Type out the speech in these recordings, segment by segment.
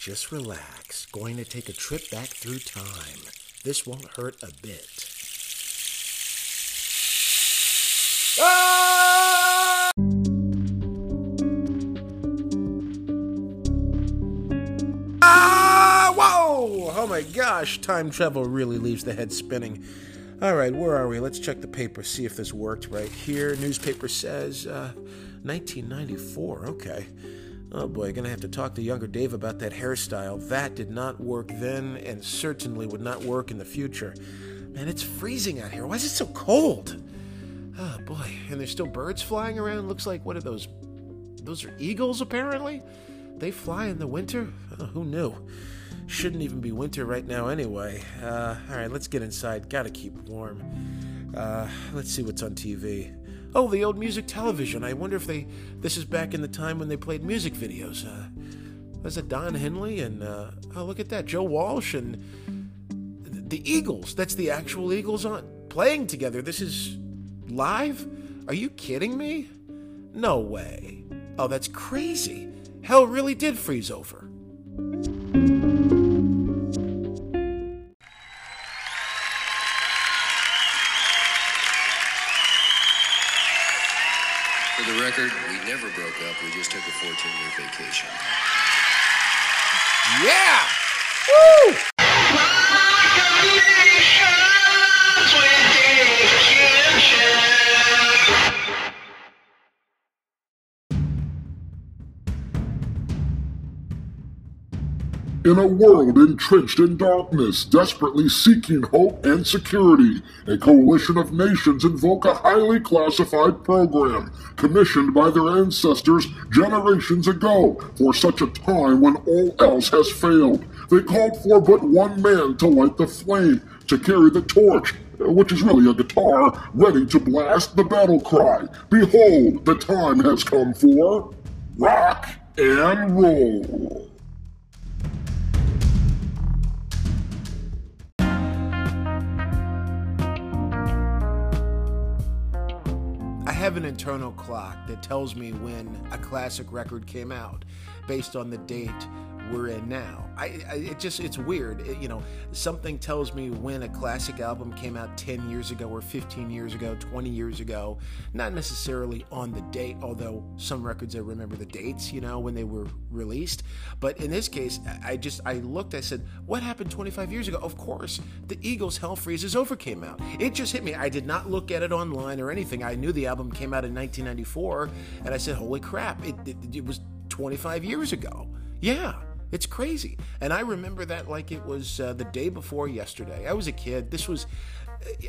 Just relax. Going to take a trip back through time. This won't hurt a bit. Ah! Ah! Whoa! Oh my gosh, time travel really leaves the head spinning. All right, where are we? Let's check the paper, see if this worked right here. Newspaper says uh, 1994. Okay. Oh boy, gonna have to talk to younger Dave about that hairstyle. That did not work then and certainly would not work in the future. Man, it's freezing out here. Why is it so cold? Oh boy, and there's still birds flying around. Looks like what are those? Those are eagles, apparently. They fly in the winter. Oh, who knew? Shouldn't even be winter right now, anyway. Uh, all right, let's get inside. Gotta keep warm. Uh, let's see what's on TV. Oh, the old music television. I wonder if they. This is back in the time when they played music videos. Uh, was it Don Henley and uh, oh look at that Joe Walsh and the Eagles. That's the actual Eagles on playing together. This is live. Are you kidding me? No way. Oh, that's crazy. Hell really did freeze over. Record, we never broke up. We just took a 14 year vacation. Yeah! Woo! In a world entrenched in darkness, desperately seeking hope and security, a coalition of nations invoke a highly classified program commissioned by their ancestors generations ago for such a time when all else has failed. They called for but one man to light the flame, to carry the torch, which is really a guitar, ready to blast the battle cry. Behold, the time has come for rock and roll. Have an internal clock that tells me when a classic record came out based on the date we're in now. I, I it just it's weird. It- you know, something tells me when a classic album came out 10 years ago or 15 years ago, 20 years ago, not necessarily on the date, although some records I remember the dates, you know, when they were released. But in this case, I just I looked, I said, "What happened 25 years ago?" Of course, the Eagles Hell Freezes Over came out. It just hit me. I did not look at it online or anything. I knew the album came out in 1994, and I said, "Holy crap! It, it, it was 25 years ago." Yeah. It's crazy. And I remember that like it was uh, the day before yesterday. I was a kid. This was,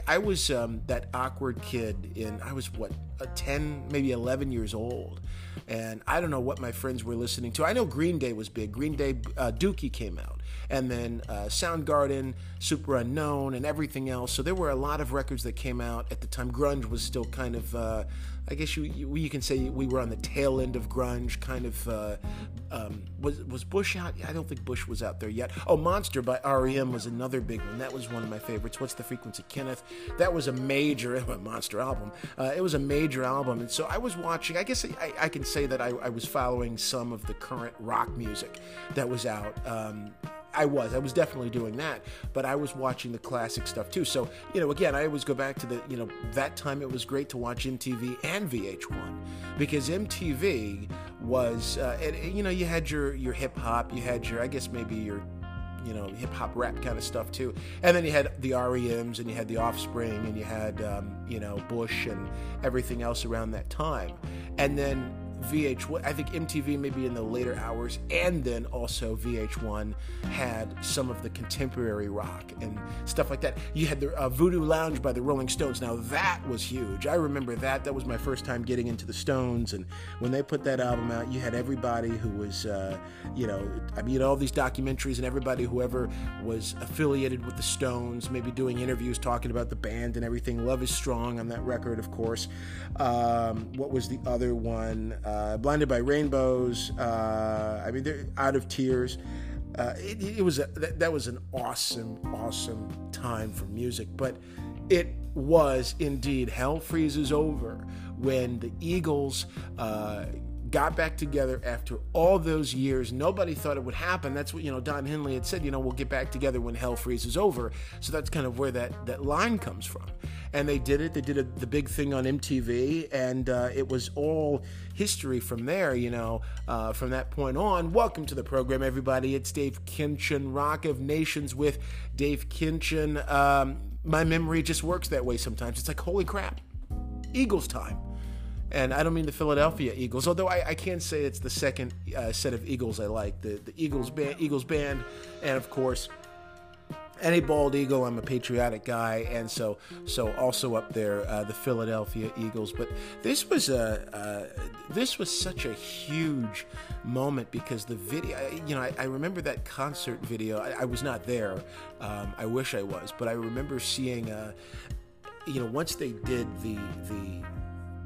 I was um, that awkward kid in, I was what, uh, 10, maybe 11 years old. And I don't know what my friends were listening to. I know Green Day was big. Green Day, uh, Dookie came out. And then uh, Soundgarden, Superunknown, and everything else. So there were a lot of records that came out at the time. Grunge was still kind of, uh, I guess you, you you can say we were on the tail end of grunge, kind of. Uh, um, was was Bush out? I don't think Bush was out there yet. Oh, Monster by REM was another big one. That was one of my favorites. What's the frequency, Kenneth? That was a major a Monster album. Uh, it was a major album, and so I was watching. I guess I, I can say that I, I was following some of the current rock music that was out. Um, I was. I was definitely doing that, but I was watching the classic stuff too. So, you know, again, I always go back to the, you know, that time it was great to watch MTV and VH1 because MTV was, uh, and, you know, you had your your hip hop, you had your, I guess maybe your you know, hip hop rap kind of stuff too. And then you had the REMs and you had the Offspring and you had, um, you know, Bush and everything else around that time. And then VH1, I think MTV maybe in the later hours, and then also VH1 had some of the contemporary rock and stuff like that. You had the uh, Voodoo Lounge by the Rolling Stones. Now that was huge. I remember that. That was my first time getting into the Stones, and when they put that album out, you had everybody who was, uh, you know, I mean, all these documentaries and everybody whoever was affiliated with the Stones, maybe doing interviews talking about the band and everything. Love is Strong on that record, of course. Um, what was the other one? Uh, Blinded by Rainbows. Uh, I mean, they're Out of Tears. Uh, it, it was a, that, that was an awesome, awesome time for music, but it was indeed hell freezes over when the Eagles uh, got back together after all those years. Nobody thought it would happen. That's what, you know, Don Henley had said, you know, we'll get back together when hell freezes over. So that's kind of where that, that line comes from. And they did it. They did a, the big thing on MTV, and uh, it was all history from there, you know, uh, from that point on. Welcome to the program, everybody. It's Dave Kinchin, Rock of Nations with Dave Kinchin. Um, my memory just works that way sometimes. It's like, holy crap, Eagles time. And I don't mean the Philadelphia Eagles, although I, I can say it's the second uh, set of Eagles I like the, the Eagles band, Eagles band, and of course any bald eagle. I'm a patriotic guy, and so so also up there uh, the Philadelphia Eagles. But this was a uh, this was such a huge moment because the video. You know, I, I remember that concert video. I, I was not there. Um, I wish I was, but I remember seeing. Uh, you know, once they did the the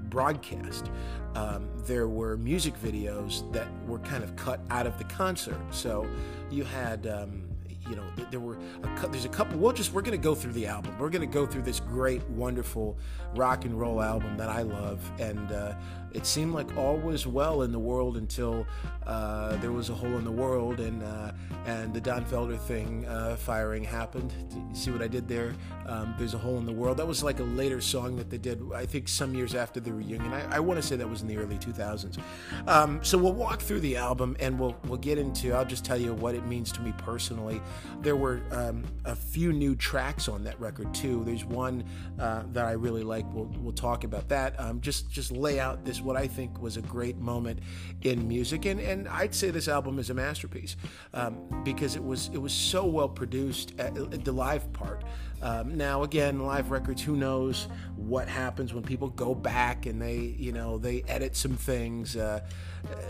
broadcast, um, there were music videos that were kind of cut out of the concert. So you had. Um, you know, there were a, there's a couple. We'll just we're gonna go through the album. We're gonna go through this great, wonderful rock and roll album that I love, and uh, it seemed like all was well in the world until uh, there was a hole in the world, and uh, and the Don Felder thing uh, firing happened. See what I did there? Um, there's a hole in the world. That was like a later song that they did. I think some years after the reunion. I, I want to say that was in the early 2000s. Um, so we'll walk through the album, and we'll we'll get into. I'll just tell you what it means to me personally. There were um, a few new tracks on that record too. There's one uh, that I really like. We'll we'll talk about that. Um, just just lay out this what I think was a great moment in music, and and I'd say this album is a masterpiece um, because it was it was so well produced the live part. Um, now again, live records, who knows what happens when people go back and they you know they edit some things. Uh,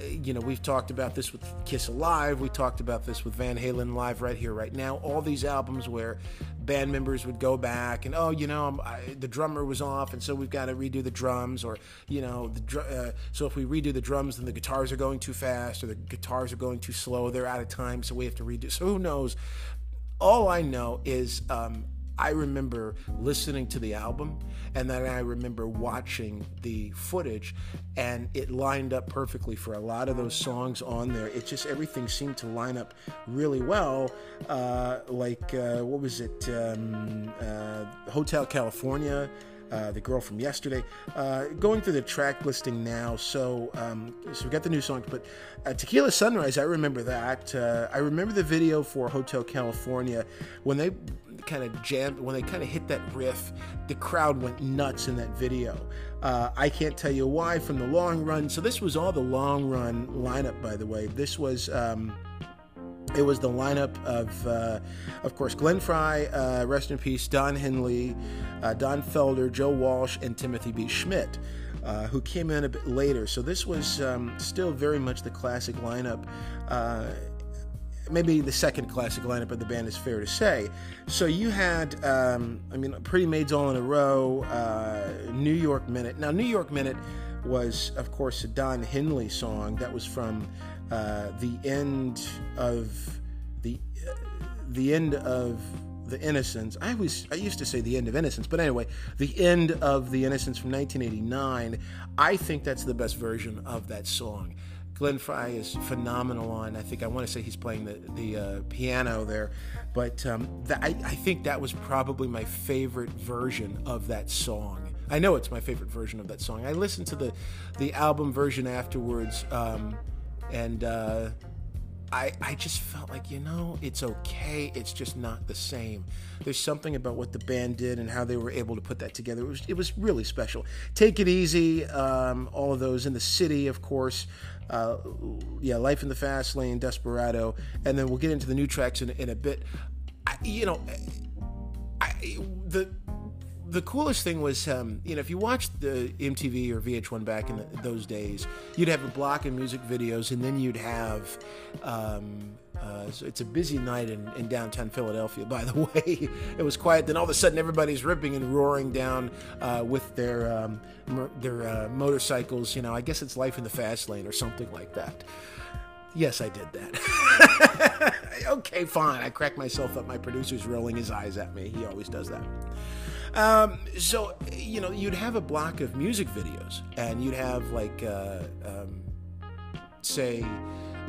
you know, we've talked about this with Kiss Alive. We talked about this with Van Halen Live right here, right now. All these albums where band members would go back and, oh, you know, I, the drummer was off, and so we've got to redo the drums, or, you know, the uh, so if we redo the drums, then the guitars are going too fast, or the guitars are going too slow. They're out of time, so we have to redo. So who knows? All I know is um, I remember listening to the album and then I remember watching the footage and it lined up perfectly for a lot of those songs on there. It just everything seemed to line up really well. Uh, like, uh, what was it? Um, uh, Hotel California. Uh, the girl from yesterday. Uh, going through the track listing now, so um, so we got the new songs, but uh, Tequila Sunrise, I remember that. Uh, I remember the video for Hotel California when they kind of jammed when they kind of hit that riff the crowd went nuts in that video uh, i can't tell you why from the long run so this was all the long run lineup by the way this was um, it was the lineup of, uh, of course, Glenn Frey, uh, rest in peace, Don Henley, uh, Don Felder, Joe Walsh, and Timothy B. Schmit, uh, who came in a bit later. So this was um, still very much the classic lineup uh, maybe the second classic lineup of the band is fair to say. So you had, um, I mean, Pretty Maids All in a Row, uh, New York Minute. Now, New York Minute was, of course, a Don Henley song that was from uh, the end of the the end of the Innocence. I always I used to say the end of Innocence, but anyway, the end of the innocence from 1989. I think that's the best version of that song. Glenn Frey is phenomenal on. I think I want to say he's playing the the uh, piano there, but um, I, I think that was probably my favorite version of that song. I know it's my favorite version of that song. I listened to the the album version afterwards, um, and uh, I, I just felt like, you know, it's okay. It's just not the same. There's something about what the band did and how they were able to put that together. It was, it was really special. Take It Easy, um, all of those in the city, of course. Uh, yeah, Life in the Fast Lane, Desperado. And then we'll get into the new tracks in, in a bit. I, you know, I, the the coolest thing was, um, you know, if you watched the MTV or VH1 back in the, those days, you'd have a block of music videos, and then you'd have. Um, uh, so it's a busy night in, in, downtown Philadelphia, by the way. it was quiet. Then all of a sudden, everybody's ripping and roaring down uh, with their um, their uh, motorcycles. You know, I guess it's life in the fast lane or something like that. Yes, I did that. okay, fine. I cracked myself up. My producer's rolling his eyes at me. He always does that. Um, so, you know, you'd have a block of music videos, and you'd have like, uh, um, say,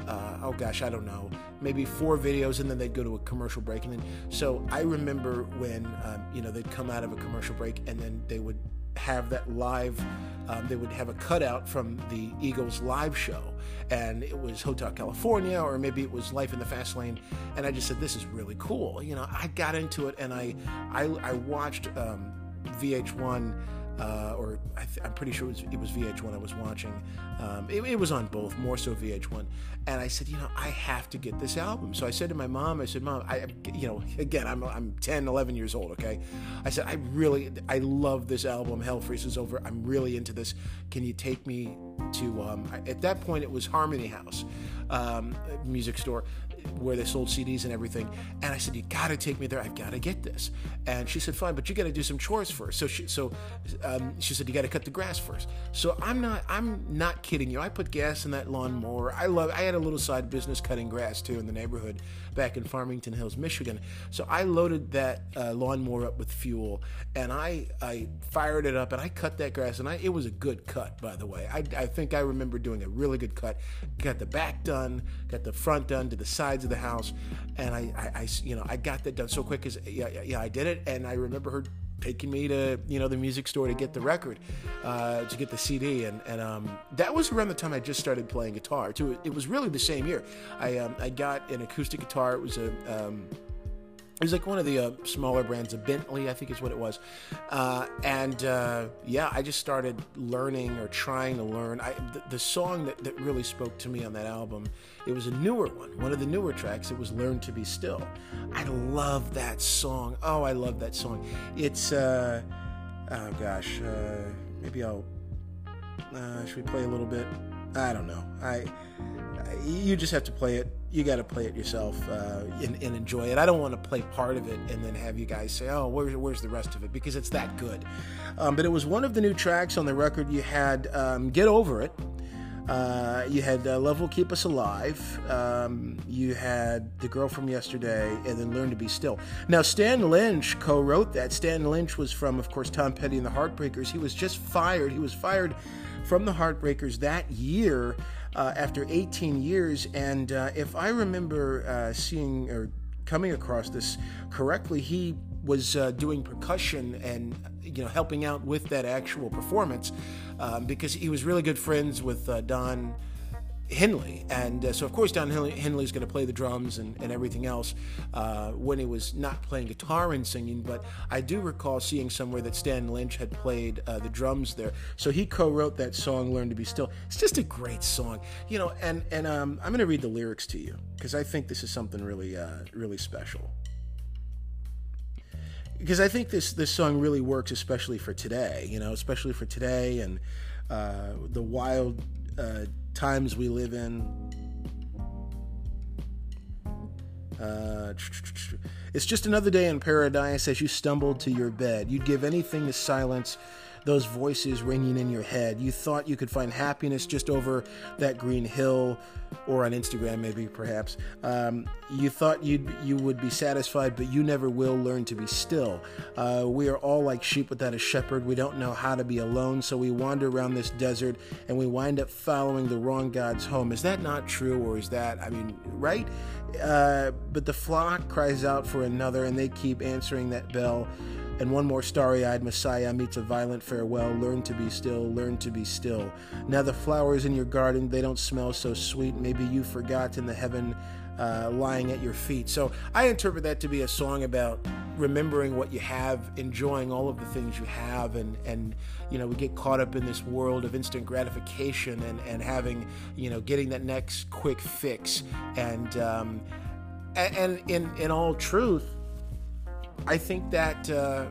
uh, oh gosh, I don't know, maybe four videos, and then they'd go to a commercial break, and then so I remember when um, you know they'd come out of a commercial break, and then they would have that live. Um, they would have a cutout from the Eagles live show, and it was Hotel California, or maybe it was Life in the Fast Lane. And I just said, "This is really cool." You know, I got into it, and I I, I watched um, VH1 uh, or I am pretty sure it was, it was, VH1 I was watching. Um, it, it, was on both, more so VH1. And I said, you know, I have to get this album. So I said to my mom, I said, Mom, I, you know, again, I'm, I'm 10, 11 years old, okay? I said, I really, I love this album, Hell Freezes Over. I'm really into this. Can you take me to, um, at that point, it was Harmony House um, music store where they sold CDs and everything. And I said, "You got to take me there. I've got to get this." And she said, "Fine, but you got to do some chores first. So she, so um, she said, "You got to cut the grass first. So I'm not, I'm not kidding you. I put gas in that lawnmower. I love. I had a little side business cutting grass too in the neighborhood back in Farmington Hills, Michigan. So I loaded that uh, lawnmower up with fuel, and I, I fired it up, and I cut that grass, and I, it was a good cut, by the way. I, I think I remember doing a really good cut. Got the back done, got the front done, did the sides of the house, and I, I, I you know, I got that done so quick because yeah, yeah, I did it, and I remember her taking me to you know the music store to get the record, uh, to get the CD, and and um, that was around the time I just started playing guitar. Too, it was really the same year. I um, I got an acoustic guitar. It was a um, it was like one of the uh, smaller brands, a Bentley, I think is what it was. Uh, and uh, yeah, I just started learning or trying to learn. I, the, the, song that, that really spoke to me on that album, it was a newer one, one of the newer tracks. It was Learn to Be Still. I love that song. Oh, I love that song. It's, uh, oh gosh, uh, maybe I'll, uh, should we play a little bit? I don't know. I, you just have to play it you got to play it yourself uh, and, and, enjoy it. I don't want to play part of it and then have you guys say, "Oh, where's where's the rest of it?" Because it's that good. Um, but it was one of the new tracks on the record. You had um, "Get Over It." Uh, you had uh, "Love Will Keep Us Alive." Um, you had "The Girl from Yesterday," and then "Learn to Be Still." Now, Stan Lynch co-wrote that. Stan Lynch was from, of course, Tom Petty and the Heartbreakers. He was just fired. He was fired from the Heartbreakers that year uh, after 18 years. And uh, if I remember uh, seeing or coming across this correctly, he was uh, doing percussion and you know helping out with that actual performance um, because he was really good friends with uh, Don Henley. And uh, so, of course, Don Henley is going to play the drums and, and everything else uh, when he was not playing guitar and singing. But I do recall seeing somewhere that Stan Lynch had played uh, the drums there. So he co wrote that song, Learn to Be Still. It's just a great song, you know. And, and um, I'm going to read the lyrics to you because I think this is something really, uh, really special. Because I think this, this song really works, especially for today, you know, especially for today and uh, the wild uh, times we live in. Uh, it's just another day in paradise as you stumbled to your bed. You'd give anything to silence those voices ringing in your head. You thought you could find happiness just over that green hill or on Instagram, maybe, perhaps. Um, you thought you'd, you would be satisfied, but you never will learn to be still. Uh, we are all like sheep without a shepherd. We don't know how to be alone, so we wander around this desert and we wind up following the wrong God's home. Is that not true, or is that, I mean, right? Uh, but the flock cries out for another, and they keep answering that bell. And one more starry eyed Messiah meets a violent farewell. Learn to be still, learn to be still. Now the flowers in your garden, they don't smell so sweet. Maybe you forgot in the heaven uh, lying at your feet. So I interpret that to be a song about remembering what you have, enjoying all of the things you have, and and you know we get caught up in this world of instant gratification and and having you know getting that next quick fix and um, and, in in all truth I think that uh,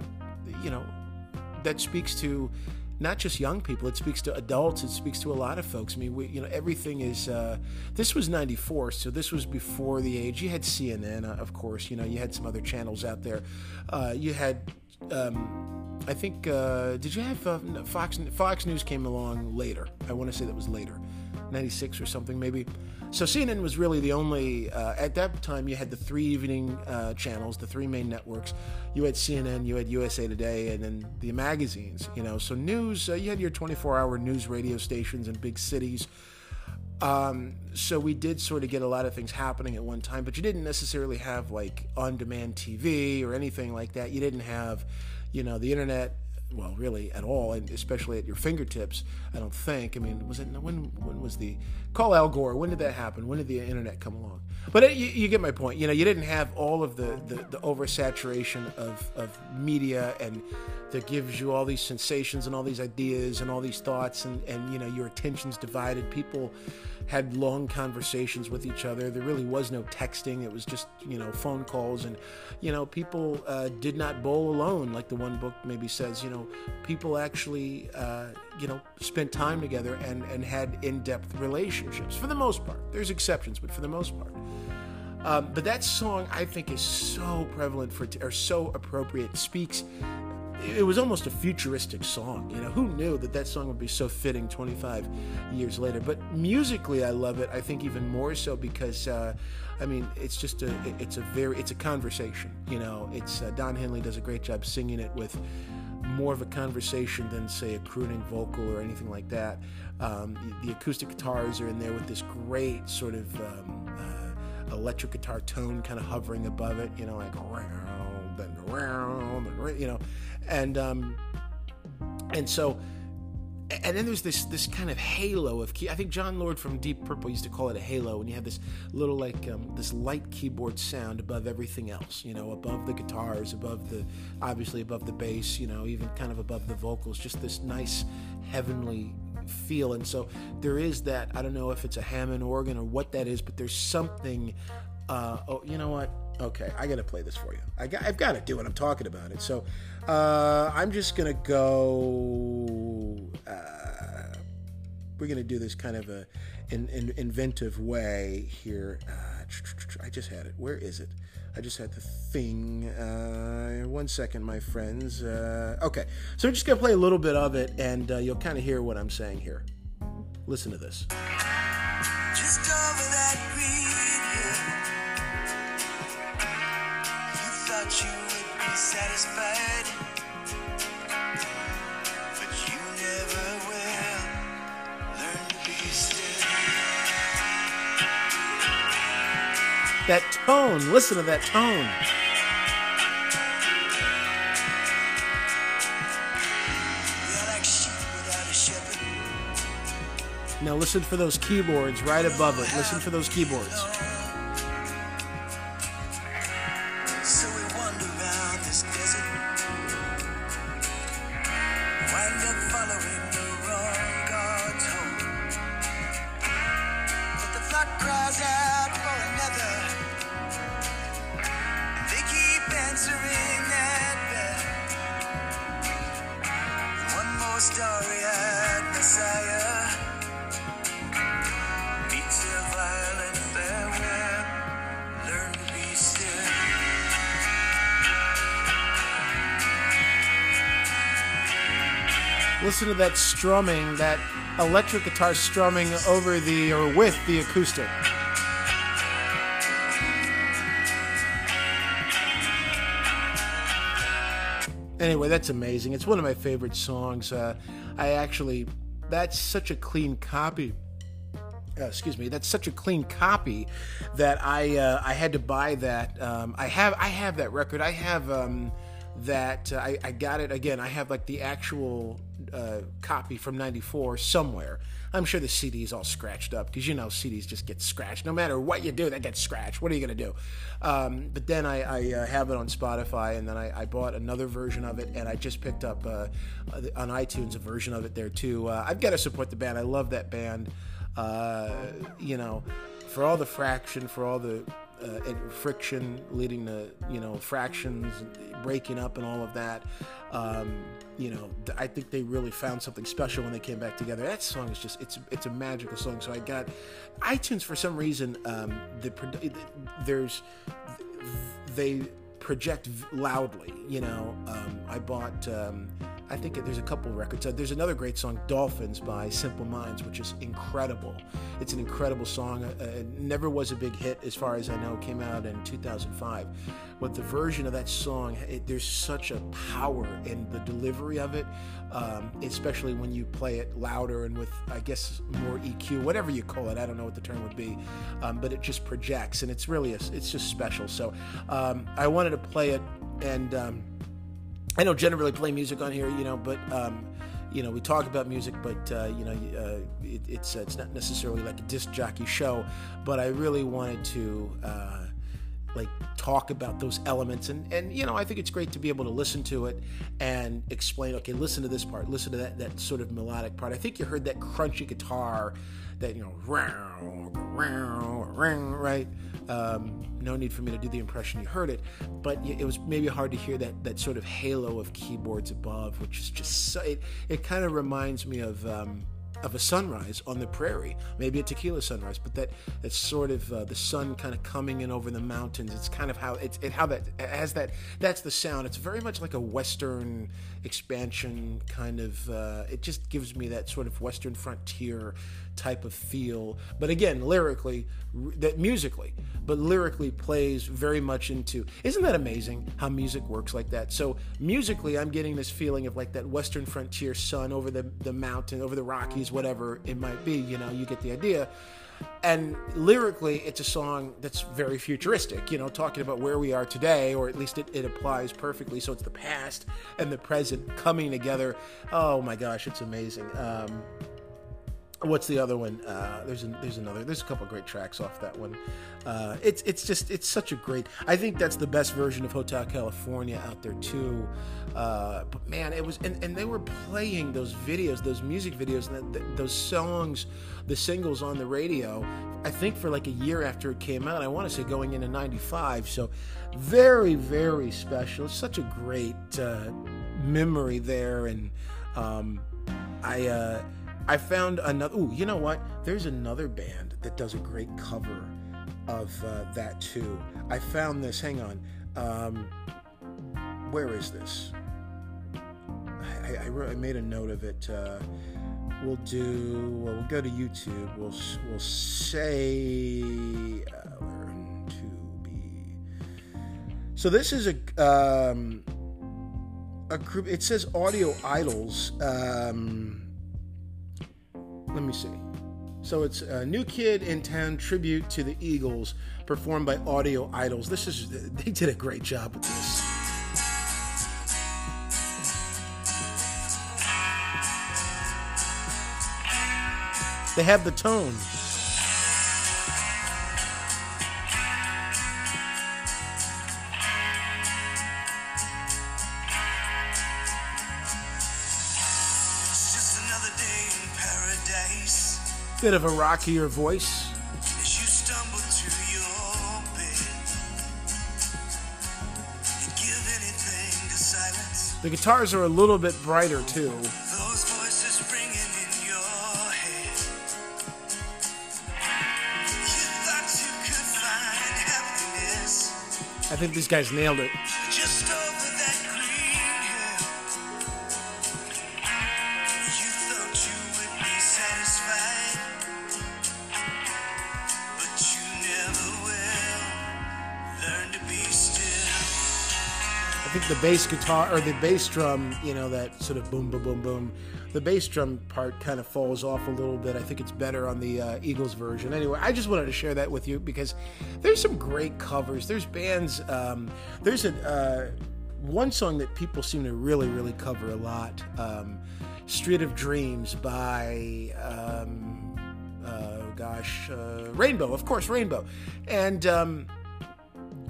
you know that speaks to not just young people. It speaks to adults. It speaks to a lot of folks. I mean, we, you know, everything is. Uh, this was '94, so this was before the age. You had CNN, uh, of course. You know, you had some other channels out there. Uh, you had. Um, I think. Uh, did you have uh, Fox? Fox News came along later. I want to say that was later, '96 or something, maybe. So CNN was really the only, uh, at that time, you had the three evening uh, channels, the three main networks. You had CNN, you had USA Today, and then the magazines, you know. So news, uh, you had your 24 hour news radio stations in big cities. Um, so we did sort of get a lot of things happening at one time, but you didn't necessarily have like on-demand TV or anything like that. You didn't have, you know, the internet well, really at all, and especially at your fingertips. I don't think. I mean, was it when? When was the call Al Gore? When did that happen? When did the internet come along? But it, you, you, get my point. You know, you didn't have all of the the, the oversaturation of of media and that gives you all these sensations and all these ideas and all these thoughts and and you know your attention's divided. People had long conversations with each other. There really was no texting. It was just, you know, phone calls. And, you know, people uh, did not bowl alone, like the one book maybe says. You know, people actually, uh, you know, spent time together and, and had in depth relationships for the most part. There's exceptions, but for the most part. Um, but that song, I think, is so prevalent for, or so appropriate. Speaks it was almost a futuristic song. You know, who knew that that song would be so fitting 25 years later? But musically, I love it. I think even more so because, uh, I mean, it's just a, it's a very, it's a conversation. You know, it's uh, Don Henley does a great job singing it with more of a conversation than say a crooning vocal or anything like that. Um, the, the, acoustic guitars are in there with this great sort of um, uh, electric guitar tone kind of hovering above it. You know, like around and around and you know and um, and so and then there's this this kind of halo of key. I think Jon Lord from Deep Purple used to call it a halo, and you have this little like um, this light keyboard sound above everything else. You know, above the guitars, above the obviously above the bass. You know, even kind of above the vocals. Just this nice heavenly feel. And so there is that. I don't know if it's a Hammond organ or what that is, but there's something. Uh, oh, you know what? Okay, I got to play this for you. I I've got to do it. I'm talking about it. So uh, I'm just gonna go. Uh, we're gonna do this kind of a in, inventive way here. Uh, I just had it. Where is it? I just had the thing. Uh, one second, my friends. Uh, okay, so I'm just gonna play a little bit of it, and uh, you'll kind of hear what I'm saying here. Listen to this. Satisfied That tone, listen to that tone. Now listen for those keyboards right above it. Listen for those keyboards. Listen to that strumming, that electric guitar strumming over the or with the acoustic. Anyway, that's amazing. It's one of my favorite songs. Uh, I actually, that's such a clean copy. Uh, excuse me. That's such a clean copy that I uh, I had to buy that. Um, I have I have that record. I have um, that. Uh, I, I got it again. I have like the actual uh, copy from 94 somewhere. I'm sure the CD is all scratched up because you know CDs just get scratched. No matter what you do, they get scratched. What are you going to do? Um, but then I, I uh, have it on Spotify, and then I, I, bought another version of it, and I just picked up uh, on iTunes a version of it there too. Uh, I've got to support the band. I love that band. Uh, you know, for all the fraction, for all the uh, friction leading to you know fractions breaking up and all of that. Um, you know i think they really found something special when they came back together. That song is just it's it's a magical song. So i got itunes for some reason um, the, there's they project loudly. You know, um, I bought. Um, I think there's a couple records. Uh, there's another great song, "Dolphins" by Simple Minds, which is incredible. It's an incredible song. Uh, it never was a big hit, as far as I know. Came out in 2005, but the version of that song, it, there's such a power in the delivery of it, um, especially when you play it louder and with, I guess, more EQ, whatever you call it. I don't know what the term would be, um, but it just projects, and it's really a, it's just special. So um, I wanted to play it and. Um, I don't generally play music on here, you know, but um, you know we talk about music, but uh, you know uh, it, it's uh, it's not necessarily like a disc jockey show. But I really wanted to uh, like talk about those elements, and and you know I think it's great to be able to listen to it and explain. Okay, listen to this part, listen to that that sort of melodic part. I think you heard that crunchy guitar, that you know, right. Um, no need for me to do the impression you heard it, but it was maybe hard to hear that that sort of halo of keyboards above, which is just so, it. It kind of reminds me of. Um, of a sunrise on the prairie, maybe a tequila sunrise, but that that's sort of uh, the sun kind of coming in over the mountains. It's kind of how it's it, how that has that that's the sound. It's very much like a western expansion kind of. Uh, it just gives me that sort of western frontier type of feel. But again, lyrically, that musically, but lyrically plays very much into. Isn't that amazing how music works like that? So musically, I'm getting this feeling of like that western frontier sun over the the mountain, over the Rockies, whatever it might be. You know, you get the idea. And lyrically, it's a song that's very futuristic, you know, talking about where we are today, or at least it, it applies perfectly. So it's the past and the present coming together. Oh my gosh, it's amazing. Um, what's the other one? Uh, there's there's another. There's a couple great tracks off that one. Uh, it's it's just it's such a great. I think that's the best version of Hotel California out there too. Uh, but man, it was and, and they were playing those videos, those music videos, and the, the, those songs, the singles on the radio. I think for like a year after it came out. I want to say going into '95. So very very special. It's such a great uh, memory there, and um, I uh, I found another. Ooh, you know what? There's another band that does a great cover of uh, that too. I found this. Hang on. Um, where is this? I, I, I, made a note of it. Uh, we'll do. Well, we'll go to YouTube. We'll we'll say uh, to be. So this is a um, a group. It says Audio Idols. Um, let me see. So it's a new kid in town tribute to the Eagles, performed by Audio Idols. This is they did a great job with this. They have the tone. Bit of a rockier voice. The guitars are a little bit brighter too. I think these guys nailed it. The bass guitar or the bass drum, you know, that sort of boom, boom, boom, boom. The bass drum part kind of falls off a little bit. I think it's better on the uh, Eagles version. Anyway, I just wanted to share that with you because there's some great covers. There's bands. Um, there's a uh, one song that people seem to really, really cover a lot. Um, "Street of Dreams" by. Um, uh, gosh, Rainbow, of course, Rainbow, and um,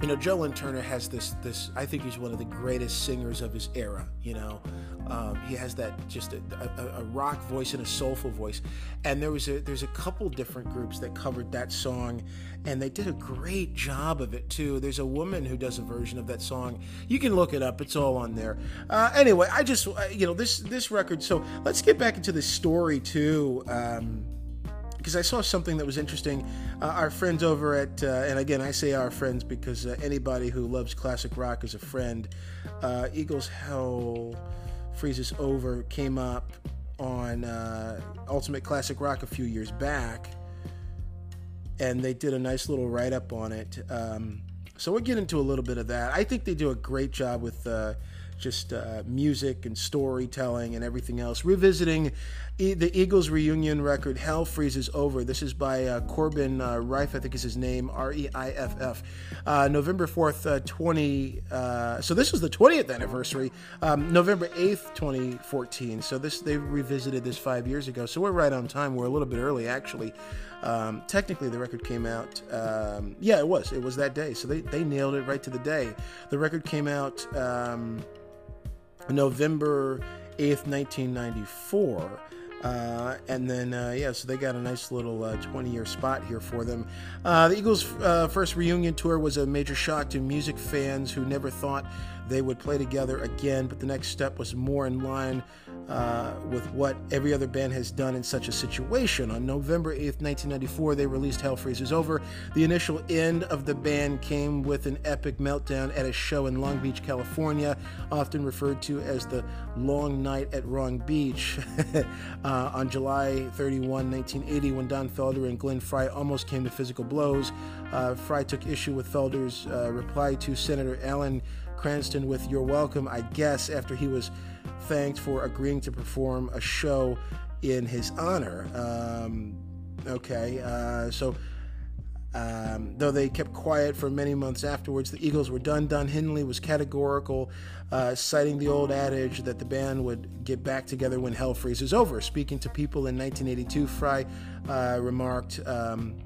you know, Joe Turner has this this. I think he's one of the greatest singers of his era. You know, um, he has that just a, a, a, rock voice and a soulful voice. And there was a there's a couple different groups that covered that song, and they did a great job of it too. There's a woman who does a version of that song. You can look it up. It's all on there. Uh, anyway, I just uh, you know this this record. So let's get back into the story too. Um, because I saw something that was interesting. Uh, our friends over at, uh, and again, I say our friends because uh, anybody who loves classic rock is a friend. Uh, Eagles Hell Freezes Over came up on uh, Ultimate Classic Rock a few years back, and they did a nice little write up on it. Um, so we'll get into a little bit of that. I think they do a great job with just uh, music and storytelling and everything else. Revisiting e- the Eagles reunion record, Hell Freezes Over. This is by uh, Corbin uh, Reiff, I think is his name, R E I F F. Uh, November 4th, uh, 20. Uh, so this was the 20th anniversary, um, November 8th, 2014. So this they revisited this five years ago. So we're right on time. We're a little bit early, actually. Um, technically, the record came out. Um, yeah, it was. It was that day. So they, they nailed it right to the day. The record came out um, November 8th, 1994. Uh, and then, uh, yeah, so they got a nice little uh, 20 year spot here for them. Uh, the Eagles' uh, first reunion tour was a major shock to music fans who never thought they would play together again, but the next step was more in line uh, with what every other band has done in such a situation. On November 8th, 1994, they released Hell Freezes Over. The initial end of the band came with an epic meltdown at a show in Long Beach, California, often referred to as the Long Night at Wrong Beach. uh, on July 31, 1980, when Don Felder and Glenn Frey almost came to physical blows, uh, Frey took issue with Felder's uh, reply to Senator Alan Cranston with You're Welcome, I guess, after he was thanked for agreeing to perform a show in his honor. Um, okay, uh, so. Um, though they kept quiet for many months afterwards, the Eagles were done. Don Henley was categorical, uh, citing the old adage that the band would get back together when hell freezes over. Speaking to people in 1982, Frey uh, remarked, um,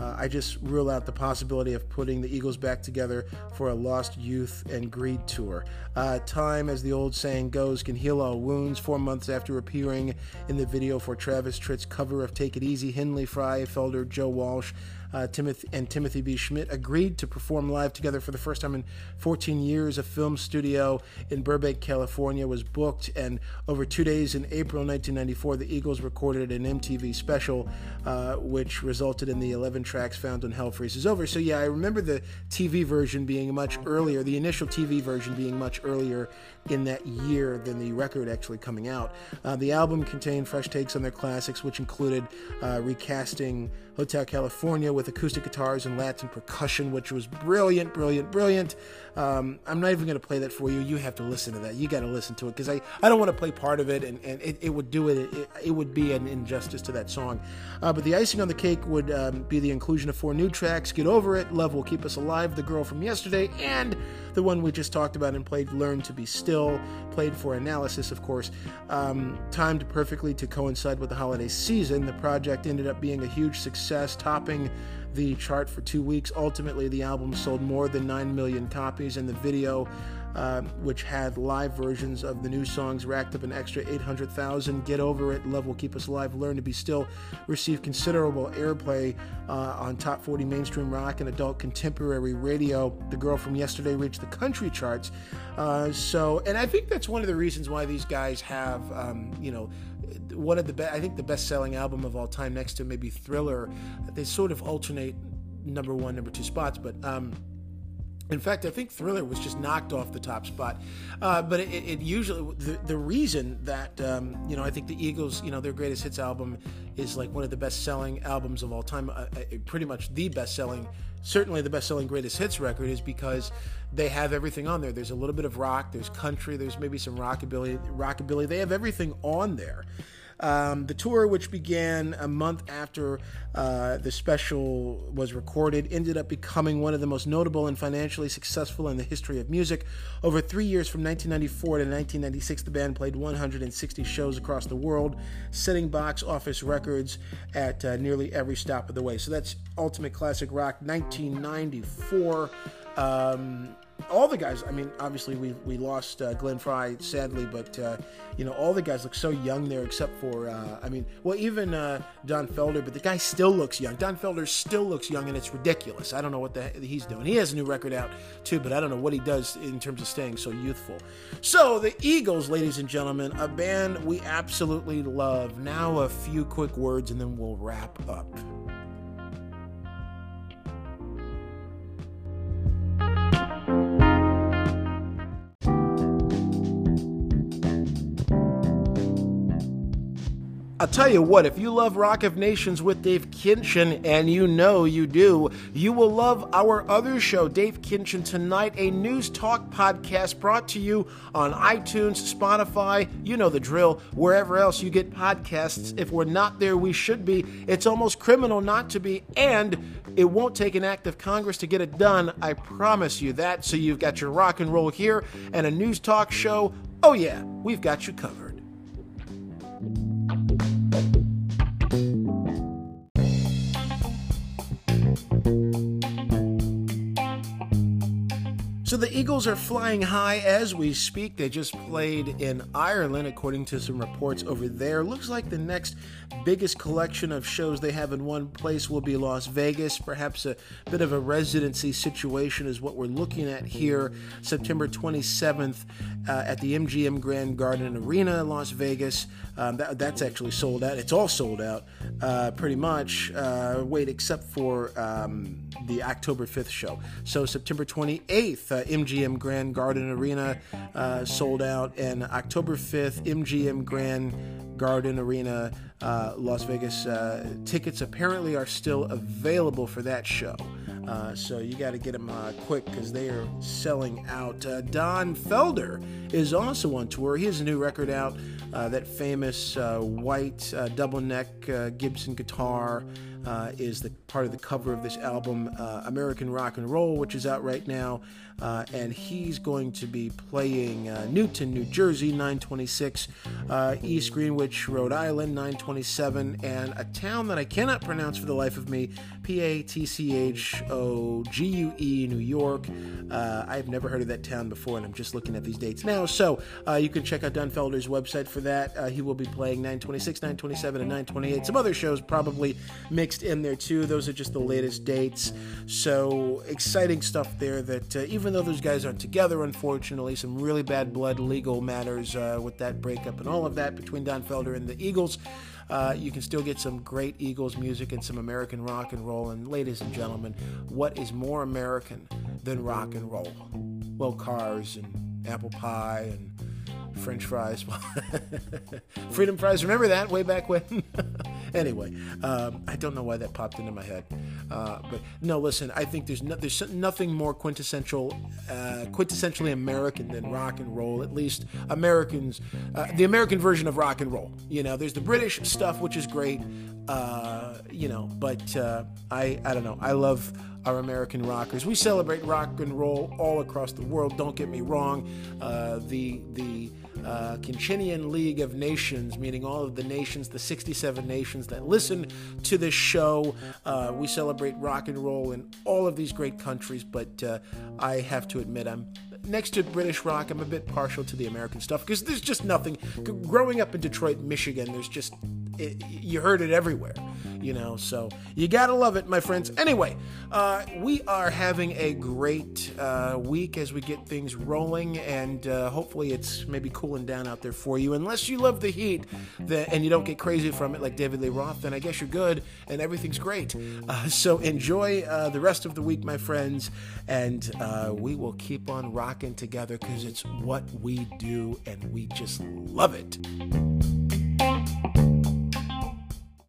uh, I just rule out the possibility of putting the Eagles back together for a Lost Youth and Greed tour. Uh, time, as the old saying goes, can heal all wounds. Four months after appearing in the video for Travis Tritt's cover of Take It Easy, Henley, Frey, Felder, Joe Walsh, uh, Timothy and Timothy B. Schmit agreed to perform live together for the first time in 14 years. A film studio in Burbank, California was booked, and over two days in April 1994, the Eagles recorded an MTV special, uh, which resulted in the 11 tracks found on Hell Freezes Over. So, yeah, I remember the TV version being much earlier, the initial TV version being much earlier in that year than the record actually coming out. Uh, the album contained fresh takes on their classics, which included uh, recasting Hotel California with acoustic guitars and Latin percussion, which was brilliant, brilliant, brilliant. Um, I'm not even going to play that for you. You have to listen to that. You got to listen to it because I, I don't want to play part of it, and, and it, it would do it, it, it. would be an injustice to that song. Uh, but the icing on the cake would um, be the inclusion of four new tracks Get Over It, Love Will Keep Us Alive, The Girl from Yesterday, and the one we just talked about and played, Learn to Be Still, played for analysis, of course. Um, timed perfectly to coincide with the holiday season, the project ended up being a huge success, topping the chart for two weeks. Ultimately, the album sold more than 9 million copies, and the video, uh, which had live versions of the new songs, racked up an extra 800,000. Get Over It, Love Will Keep Us Alive, Learn to Be Still, received considerable airplay uh, on top 40 mainstream rock and adult contemporary radio. The Girl from Yesterday reached the country charts. Uh, so, and I think that's one of the reasons why these guys have, um, you know, one of the best, I think the best selling album of all time next to maybe Thriller. They sort of alternate number one, number two spots, but um, in fact, I think Thriller was just knocked off the top spot. Uh, but it, it, usually, the, the reason that, um, you know, I think the Eagles, you know, their greatest hits album is like one of the best selling albums of all time, uh, uh pretty much the best selling, certainly the best selling greatest hits record is because they have everything on there. There's a little bit of rock, there's country, there's maybe some rockabilly, rockabilly. They have everything on there. Um, the tour, which began a month after uh, the special was recorded, ended up becoming one of the most notable and financially successful in the history of music. Over three years, from 1994 to 1996, the band played 160 shows across the world, setting box office records at uh, nearly every stop of the way. So that's Ultimate Classic Rock 1994. Um, all the guys. I mean, obviously we we lost uh, Glenn Frey sadly, but uh, you know all the guys look so young there, except for uh, I mean, well even uh, Don Felder, but the guy still looks young. Don Felder still looks young, and it's ridiculous. I don't know what the he's doing. He has a new record out too, but I don't know what he does in terms of staying so youthful. So the Eagles, ladies and gentlemen, a band we absolutely love. Now a few quick words, and then we'll wrap up. I'll tell you what, if you love Rock of Nations with Dave Kinchin, and you know you do, you will love our other show, Dave Kinchin Tonight, a news talk podcast brought to you on iTunes, Spotify, you know the drill, wherever else you get podcasts. If we're not there, we should be. It's almost criminal not to be, and it won't take an act of Congress to get it done. I promise you that. So you've got your rock and roll here and a news talk show. Oh, yeah, we've got you covered. So the Eagles are flying high as we speak. They just played in Ireland, according to some reports over there. Looks like the next biggest collection of shows they have in one place will be Las Vegas. Perhaps a bit of a residency situation is what we're looking at here. September 27th uh, at the MGM Grand Garden Arena in Las Vegas. Um, that, that's actually sold out. It's all sold out, uh, pretty much. Uh, wait, except for um, the October 5th show. So September 28th, uh, MGM Grand Garden Arena uh, sold out, and October 5th, MGM Grand Garden Arena, uh, Las Vegas. Uh, tickets apparently are still available for that show. Uh, so you got to get them uh, quick because they are selling out. Don Felder is also on tour. He has a new record out, that famous white double neck Gibson guitar uh, is the part of the cover of this album, uh, American Rock and Roll, which is out right now. Uh, and he's going to be playing uh, Newton, New Jersey, 926, uh, East Greenwich, Rhode Island, 927, and a town that I cannot pronounce for the life of me, P A T C H O G U E, New York. Uh, I've never heard of that town before, and I'm just looking at these dates now. So you can check out Don Felder's website for that. he will be playing 926, 927, and 928. Some other shows probably mixed in there too. Those are just the latest dates. So exciting stuff there. That uh, even though those guys aren't together, unfortunately, some really bad blood legal matters uh, with that breakup and all of that between Don Felder and the Eagles. Uh, you can still get some great Eagles music and some American rock and roll. And ladies and gentlemen, what is more American than rock and roll? Well, cars and apple pie and French fries. Freedom fries. Remember that way back when? anyway, um, I don't know why that popped into my head. Uh, but no, listen, I think there's, no, there's nothing more quintessential, uh, quintessentially American than rock and roll. At least Americans, uh, the American version of rock and roll. You know, there's the British stuff, which is great. Uh, you know, but uh, I, I don't know. I love our American rockers. We celebrate rock and roll all across the world. Don't get me wrong. Uh, the the uh, Kinchinian League of Nations, meaning all of the nations, the 67 nations that listen to this show. Uh, we celebrate rock and roll in all of these great countries, but uh, I have to admit, I'm next to British rock, I'm a bit partial to the American stuff because there's just nothing. Growing up in Detroit, Michigan, there's just it, you heard it everywhere, you know. So you gotta love it, my friends. Anyway, uh, we are having a great uh, week as we get things rolling, and uh, hopefully it's maybe cooling down out there for you. Unless you love the heat the, and you don't get crazy from it like David Lee Roth, then I guess you're good and everything's great. Uh, so enjoy uh, the rest of the week, my friends, and uh, we will keep on rocking together because it's what we do and we just love it.